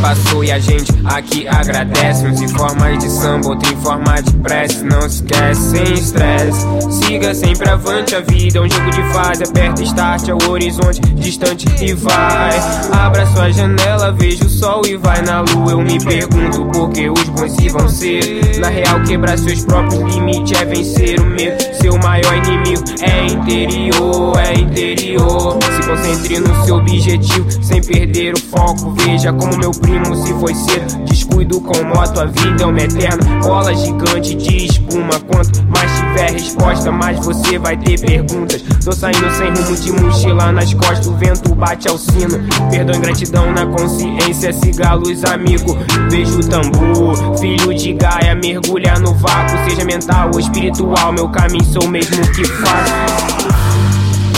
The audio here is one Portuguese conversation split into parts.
passou e a gente aqui agradece. Uns em forma de samba, outro em forma de prece. Não esquece, sem estresse. Siga sempre avante, a vida é um jogo de fase. Aperta start, é o horizonte distante e vai. Abra sua janela, veja o sol e vai na lua. Eu me pergunto por que os bons se vão ser. Na real, quebrar seus próprios limites é vencer o medo. Seu maior inimigo é interior, é interior. Se concentre no seu objetivo, sem perder o foco. Veja como meu primo se foi cedo. Descuido com moto, a vida é uma eterna bola gigante de espuma. Quanto mais tiver resposta, mais você vai ter perguntas. Tô saindo sem rumo de mochila nas costas, o vento bate ao sino. Perdão e gratidão na consciência, cigalos, amigo. Vejo o tambor, filho de Gaia, mergulha no vácuo. Seja mental ou espiritual, meu caminho sou mesmo que faço.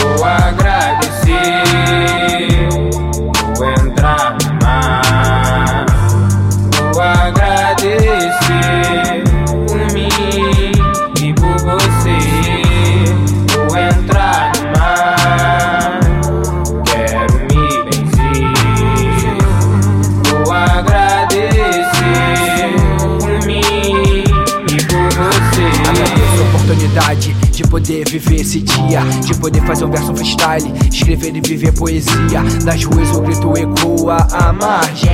Vou agradecer, viver esse dia, de poder fazer um verso freestyle, escrever e viver poesia. Das ruas o grito ecoa à margem.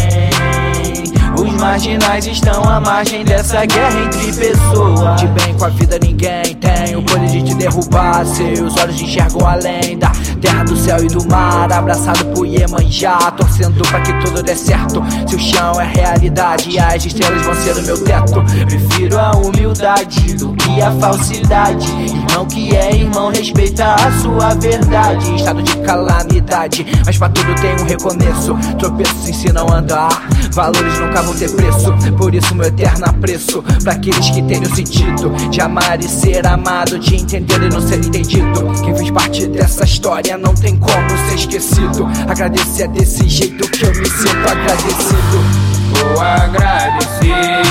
Os marginais estão à margem dessa guerra entre pessoas. De bem com a vida ninguém tem o poder de te derrubar. Seus olhos enxergam além da terra, do céu e do mar. Abraçado por Iemanjá, torcendo pra que tudo dê certo. Se o chão é realidade e as estrelas vão ser o meu teto. Prefiro a humildade do que a falsidade. Irmão que é irmão, respeita a sua verdade. Estado de calamidade, mas pra tudo tem um recomeço. Tropeços ensinam a andar, valores nunca vão ter por isso, meu eterno apreço para aqueles que têm o sentido de amar e ser amado, de entender e não ser entendido. Quem fez parte dessa história não tem como ser esquecido. Agradecer é desse jeito que eu me sinto agradecido. Vou agradecer.